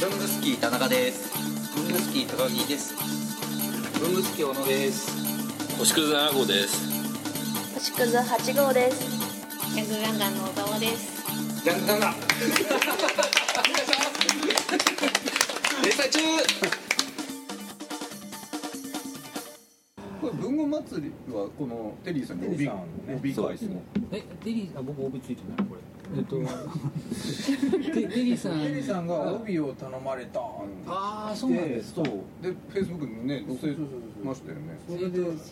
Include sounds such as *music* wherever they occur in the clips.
文具スキー田中です。文具スキー高木です。文具スキー小野です。星屑7号です。星屑8号です。ヤングガンガンの小沢です。ジャンガンガン。連載中。これ文具祭りはこのテリーさんに帯帯返すの。えテリーあ僕帯ついてないこれえっとテテリーさん。テリーさんが帯を頼まれた。ああそうなんですか。そう。でフェイスブックにね載せましたよね。それでうん。て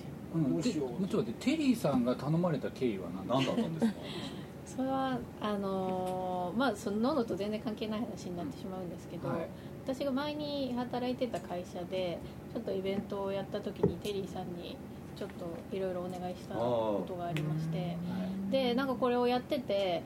どうしようもうちょっと待ってテリーさんが頼まれた経緯は何何だったんですか？*laughs* それはあのーまあそののと全然関係ない話になってしまうんですけど、はい。私が前に働いてた会社でちょっとイベントをやった時にテリーさんにちょっといろいろお願いしたことがありましてでなんかこれをやってて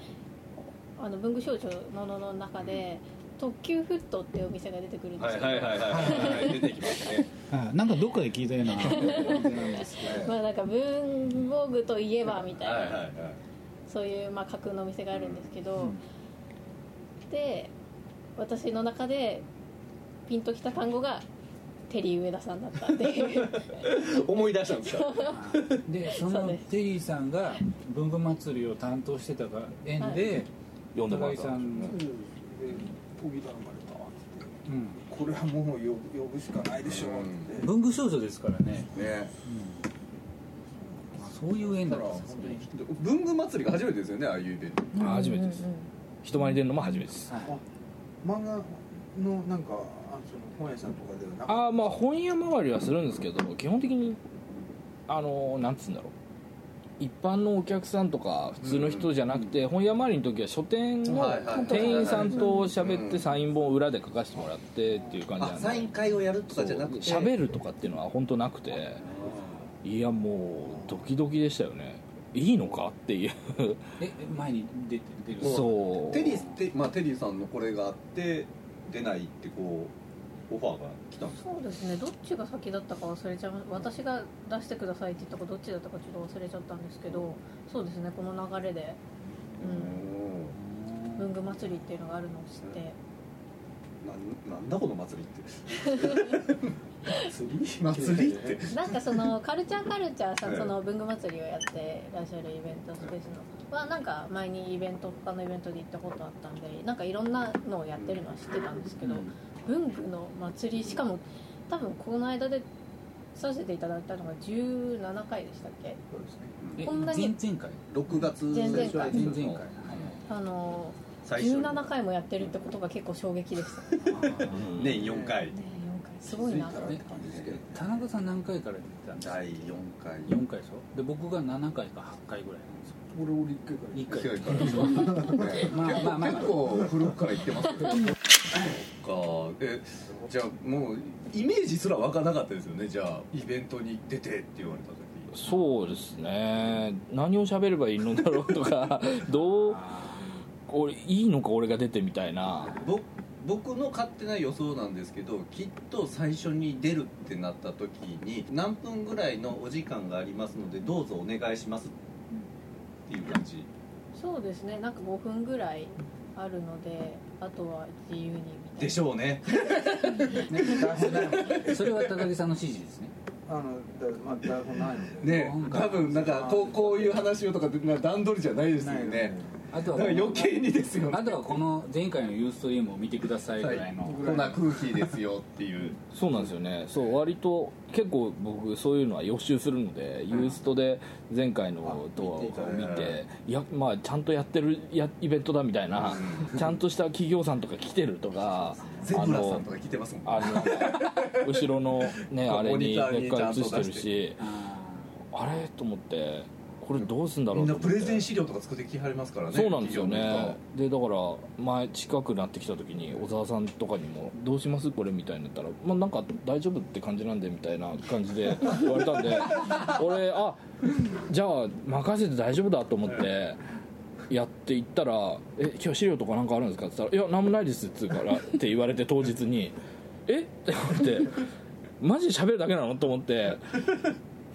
あの文具少女ののの中で特急フットっていうお店が出てくるんですよ、はいはいはいはい出てきましたねあなんかどっかで聞いたような。*laughs* まあなんか文房具といえばみたいな、はいはいはい。そういう、まあ、架空のお店があるんですけど、で私の中でピンときた単語がテリー上田さんだったっていう。*laughs* 思い出したんですか？でそのテリーさんが文具祭りを担当してたが縁で呼んでもらったんで帯頼まれたうんこれはもう呼ぶ呼ぶしかないでしょって文具少女ですからね。ね。まあそういう縁だ。だからったんですね文具祭りが初めてですよねああいうイベント。あ初めてです。うんうん人前に出るのも初めてです。はい漫画のなんかあその本屋さんとかではなく。ああまあ本屋周りはするんですけど基本的にあのなんつうんだろう一般のお客さんとか普通の人じゃなくて、本屋周りの時は書店の店員さんと喋っうんてサイン本を裏で書かせてもらってっていう感じなんで。あサイン会をやるとかじゃなくて？喋るとかっていうのは本当なくて。いやもうドキドキでしたよね。いいのかっていう。え前に出て出る。そう。テリーテ,、まあ、テリーさんのこれがあって出ないってこうオファーが来たんですか？そうですね。どっちが先だったか忘れちゃいま私が出してくださいって言ったかどっちだったかちょっと忘れちゃったんですけどそうですね。この流れで、うん、文具祭りっていうのがあるのを知って。なんなんだこの祭りって？*laughs* 祭り祭りって。なんかそのカルチャーカルチャーさええ。んその文具祭りをやってらっしゃるイベントスペースのはなんか前にイベント他のイベントで行ったことあったんでなんかいろんなのをやってるのは知ってたんですけど文具の祭りしかも多分この間でさせていただいたのが17回でしたっけ？そうですね。えこんなに前々回？6月。前々回。前々回。はいあの最初に17回もやってるってことが結構衝撃でした。年4回。ね4回。すごいな。と思ってえ田中さん何回から出てたんですか？第4回。4回でしょ？で僕が7回か8回ぐらいなんですよ。俺俺一回から。1回1回から。ねまあまあまあまあ結構古くから言ってますけどか。えじゃあもうイメージすら湧かなかったですよね。じゃあイベントに出てって言われた時。そうですね。何を喋ればいいのだろうとか *laughs* どう俺いいのか俺が出てみたいな。ぼ僕の勝手な予想なんですけどきっと最初に出るってなった時に何分ぐらいのお時間がありますのでどうぞお願いしますっていう感じ。そうですね。なんか5分ぐらいあるのであとは自由にでしょうね。*laughs* ねそれは高木さんの指示ですね。あのだまあ台本ないので。ね多分なんかこうこういう話をとかってな段取りじゃないですよねあとは余計にですよね。あとはこの前回のユーストリームを見てくださいぐらいの、こんな空気ですよっていう。そうなんですよね。そう割と結構僕そういうのは予習するので、ユーストで前回の動画を見てい。やまあちゃんとやってるやイベントだみたいなちゃんとした企業さんとか来てるとかゼブラさんとか来てますもんあの後ろのねあれにターに熱ちゃんと出して映してるしああれ？と思ってこれどうすんだろみなうんと思って。プレゼン資料とか作ってきはりますからね。そうなんですよね。企でだから前近くなってきた時に小沢さんとかにも「どうしますこれ」みたいになったら「まあなんか大丈夫って感じなんで」みたいな感じで *laughs* 言われたんで俺あじゃあ任せて大丈夫だと思ってやっていったら「え今日資料とかなんかあるんですか?」って言ったら「いや何もないです」っつうからって言われて当日に「え？っ?」て思ってマジで喋るだけなの？と思って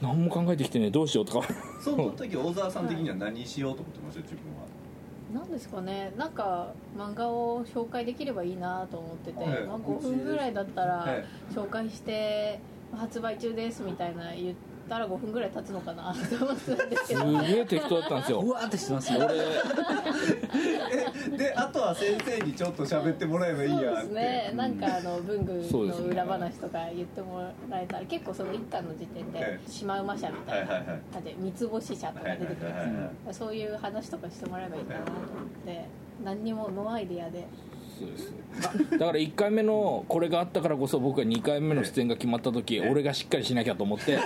何も考えてきてねえどうしようとか。その時小沢さん的には何しようと思ってました自分は。なんですかね。なんか漫画を紹介できればいいなと思ってて、はい。まあ、5分ぐらいだったらはい。紹介して発売中ですみたいな言ったら5分ぐらい経つのかな。と思ってたんですけすどげえ適当だったんですよ。うわーってしてますよ。*laughs* であとは先生にちょっと喋ってもらえばいいそうですね。なんかあの文具の裏話とか言ってもらえたら結構その一巻の時点えでシマウマ社みたいな。はいはいはい。感じで三つ星社とか出てくるん。ですよそういう話とかしてもらえばいいかなと思って。何にもノーアイデアで。そうですだから1回目のこれがあったからこそ僕は2回目の出演が決まった時俺がしっかりしなきゃと思って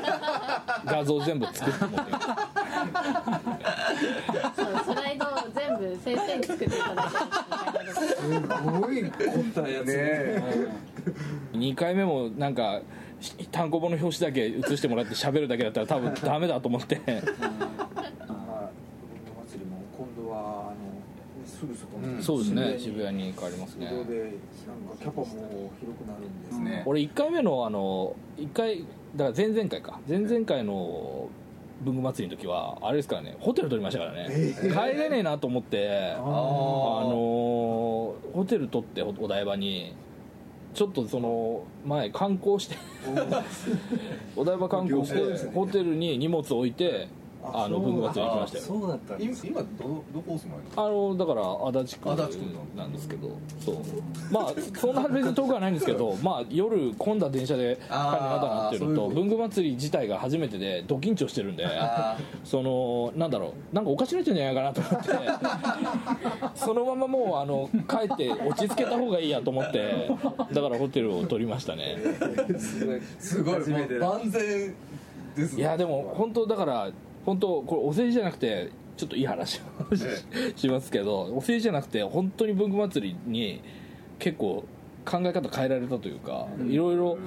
画像全部作って。持ってそうスライドを全部先生に作っていただいてるす。ごい凝ったやつね2回目もなんかし単行本の表紙だけ写してもらって喋るだけだったら多分ダメだと思って。ま *laughs* あ文具祭りも今度はあのすぐそこのそうですね渋谷に変わりますね。そこでなんかキャパも広くなるんですね。ね俺1回目のあの1回だから前々回か。前々回の文具祭りの時はあれですからねホテル取りましたからね、帰れねえなと思ってあのホテル取っておお台場にちょっとその前観光して *laughs* お台場観光して。ホテルに荷物置いてあの文具祭り行きましたよ。そうだったん今です今どどこお住まいの？あのだから足立区足立区なんですけど。そう。まあそんな別に遠くはないんですけど *laughs* まあ夜混んだ電車で帰るの嫌だなっていうのと文具祭り自体が初めてでド緊張してるんであそのなんだろうなんかおかしくなっちゃうんじゃないかなと思って。*laughs* そのままもうあの帰って落ち着けた方がいいやと思ってだからホテルを取りましたね。すごい。すごい。万全ですね。いやでも本当だから本当これお世辞じゃなくてちょっといい話しますけどお世辞じゃなくて本当に文具祭りに結構考え方変えられたというかいろいろ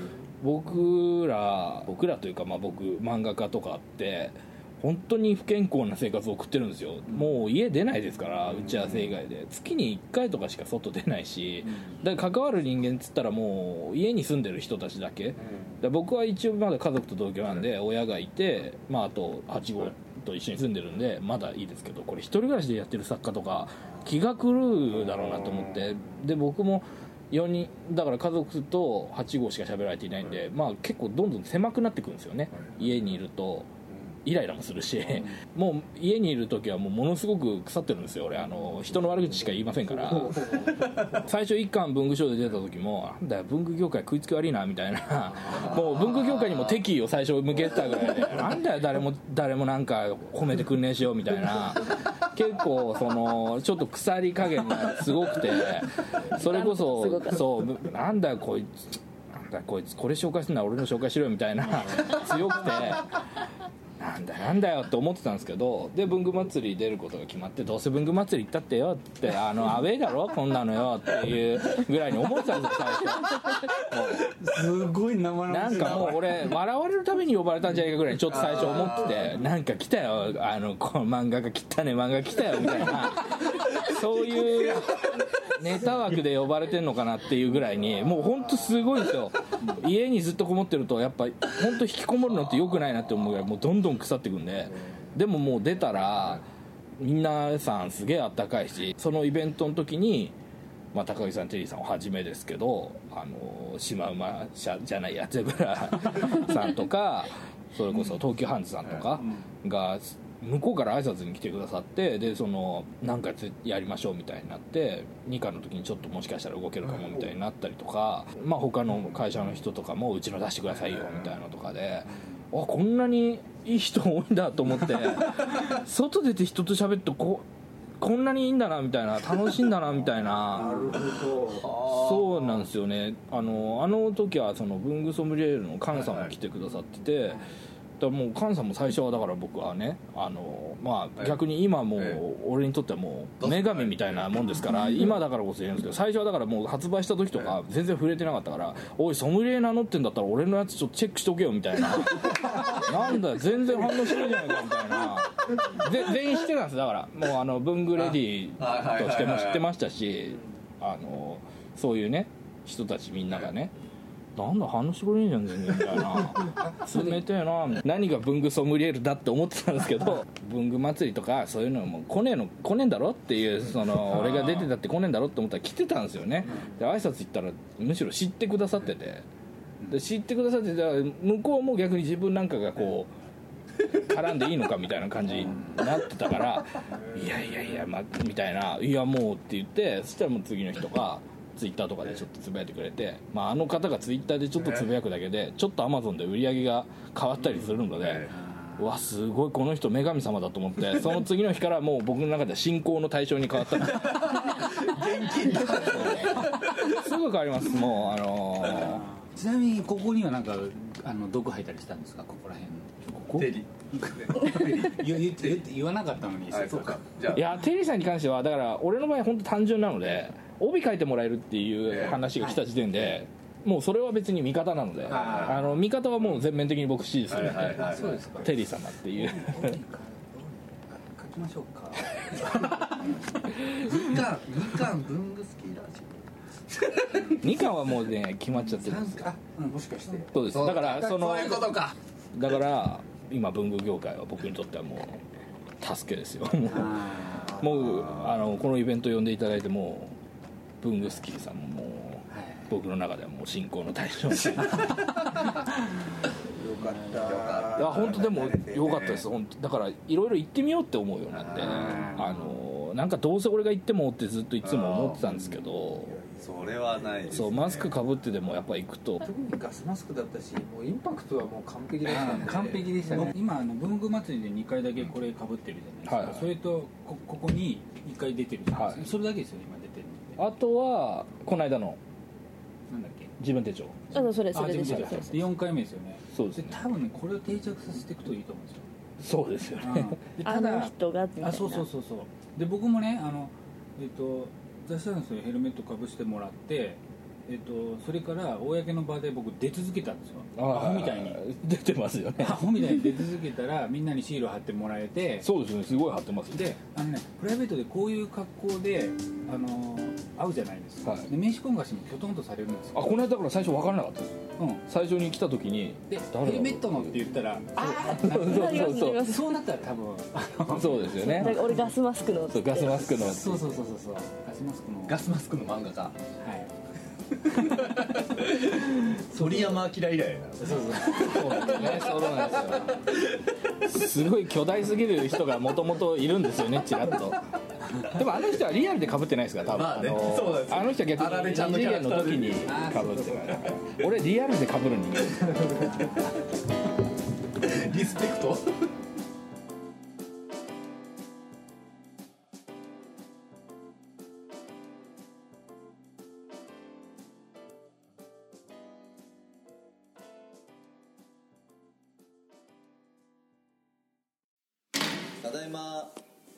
僕ら僕らというかまあ僕漫画家とかって本当に不健康な生活を送ってるんですよ。もう家出ないですから打ち合わせ以外で。月に1回とかしか外出ないしだから関わる人間っつったらもう家に住んでる人たちだけ。で僕は一応まだ家族と同居なんで親がいて、まあ、あと8号と一緒に住んでるんでまだいいですけどこれ一人暮らしでやってる作家とか気が狂うだろうなと思って。で僕も4人だから家族と8号しか喋られていないんで、まあ、結構どんどん狭くなってくるんですよね。家にいるとイライラもするし、もう家にいる時はもうものすごく腐ってるんですよ俺。あの人の悪口しか言いませんから。最初一巻文具賞で出た時もなんだよ文具業界食いつき悪いなみたいな。もう文具業界にも敵意を最初向けてたぐらいでなんだよ誰も誰もなんか褒めてくんねえしよみたいな。結構そのちょっと腐り加減がすごくてそれこそそうなんだよこいつこいつこれ紹介するなら俺の紹介しろよみたいな。強くてなんだなんだよって思ってたんですけどで文具祭り出ることが決まってどうせ文具祭り行ったってよってあの *laughs* アウェイだろ？こんなのよっていうぐらいに思ってたんですよ最初。すごい生々しいな。んかもう俺笑われるために呼ばれたんじゃないかぐらいにちょっと最初思っててなんか来たよあのこの漫画が来たね漫画来たよみたいなそういうネタ枠で呼ばれてんのかなっていうぐらいにもう本当すごいですよ。家にずっとこもってるとやっぱ本当引きこもるのって良くないなって思うぐらいもうどんどん腐ってくんで。でももう出たら皆さんすげえあったかいしそのイベントの時にまあ、高木さんテリーさんをはじめですけどあのシマウマ社じゃないやゼブラさんとかそれこそ東急ハンズさんとかが向こうから挨拶に来てくださってでその何かやりましょうみたいになって2巻の時にちょっともしかしたら動けるかもみたいになったりとか、まあ、他の会社の人とかもうちの出してくださいよみたいなのとかで。あこんなにいい人多いんだと思って *laughs* 外出て人と喋ってここんなにいいんだなみたいな楽しいんだなみたいなそうなんですよねあのあの時はその文具ソムリエールの菅さんも来てくださってて、だからもう菅さんも最初はだから僕はねあの、まあ、逆に今もう俺にとってはもう女神みたいなもんですから今だからこそ言うんですけど最初はだからもう発売した時とか全然触れてなかったから「おいソムリエ名乗ってんだったら俺のやつちょっとチェックしとけよ」みたいな「*laughs* なんだよ全然反応しないじゃないか」みたいな。で全員知ってたんですだからもうあの文具レディとしても知ってましたしあのそういうね人たちみんながねなんだ反応してくれねえじゃん全然みたいな。*laughs* 冷てえな何が文具ソムリエルだって思ってたんですけど *laughs* 文具祭りとかそういうのも来ねえの来ねえんだろっていうその俺が出てたって来ねえんだろって思ったら来てたんですよね。で挨拶行ったらむしろ知ってくださってて。で知ってくださってて向こうも逆に自分なんかがこう *laughs* 絡んでいいのかみたいな感じになってたから「いやいやいや、ま、みたいな「いやもう」って言ってそしたらもう次の人がツイッターとかでちょっとつぶやいてくれて、まあ、あの方がツイッターでちょっとつぶやくだけでちょっとアマゾンで売り上げが変わったりするので。うわすごいこの人女神様だと思って *laughs* その次の日からもう僕の中では信仰の対象に変わった。んですすぐ変わります。もうあのちなみにここにはなんかあの毒吐いたりしたんですか？ここら辺。ここ？テリ言 *laughs* 言って言って言わなかったのにはいそうか。いやテリーさんに関してはだから俺の場合本当単純なので帯書いてもらえるっていう話が来た時点で、もうそれは別に味方なのであの味方はもう全面的に僕支持するんで、テリー様っていう。書きましょうか。あみかんみかん文具好きラジ2巻はもうね決まっちゃってるんですよ。あ、うん、もしかして。そうです。オだからそのそういうことか。だから今文具業界は僕にとってはもう助けですよ。もあうもうあのこのイベント呼んでいただいてもう文具スキーさんももう僕の中ではもう信仰の対象。に *laughs* よかった。いや本当でも良かったです。本当だからいろいろ行ってみようって思うようになって。ああのなんかどうせ俺が行ってもってずっといつも思ってたんですけど。それはないですね。そうマスクかぶってでもやっぱ行くと。特にガスマスクだったしもうインパクトはもう完璧でしたんで完璧でしたね。今あの文具祭りで2回だけこれかぶってるじゃないですか、はいそれとこここに1回出てるじゃないですか、はい。それだけですよね今あとはこの間のなんだっけ？自分手帳。あそうそれあそれです。自分でで4回目ですよね。そうですね。多分ねこれを定着させていくといいと思うんですよ。そうですよね。であの人があそうそうそうそう。で僕もねあのえっ、と雑誌アナウンスでヘルメットかぶしてもらってえっ、とそれから公の場で僕出続けたんですよ。アホみたいに。出てますよね。アホみたいに出続けたらみんなにシール貼ってもらえて。そうですね。すごい貼ってますであのねプライベートでこういう格好であの会うじゃないですか、はい。で名刺交換しもきょとんとされるんですよ。あこの間だから最初分からなかったです。うん。最初に来た時にでヘルメットのって言ったらあーってなそうそう。そうそうそうなったら多分 *laughs* そうですよね。俺ガスマスクのそうガスマスクのそうそうそうそうそう。ガスマスクの。ガスマスクの漫画家。はい鳥山明以来やなそうそう。そうなんですねそうなんですよすごい巨大すぎる人がもともといるんですよねちらっとでもあの人はリアルでかぶってないですから多分、まあねあの人は逆にちゃんのキャラ二次元の時にかぶってるから俺リアルでかぶる人間リスペクト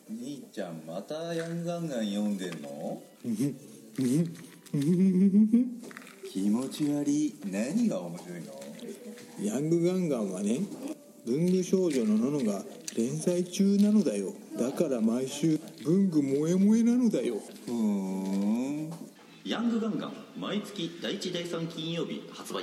兄ちゃんまたヤンガンガン読んでんの？*laughs* 気持ち悪い。何が面白いの？ヤングガンガンはね文具少女のののが連載中なのだよ。だから毎週文具萌え萌えなのだよ。ふーん。ヤングガンガン毎月第1第3金曜日発売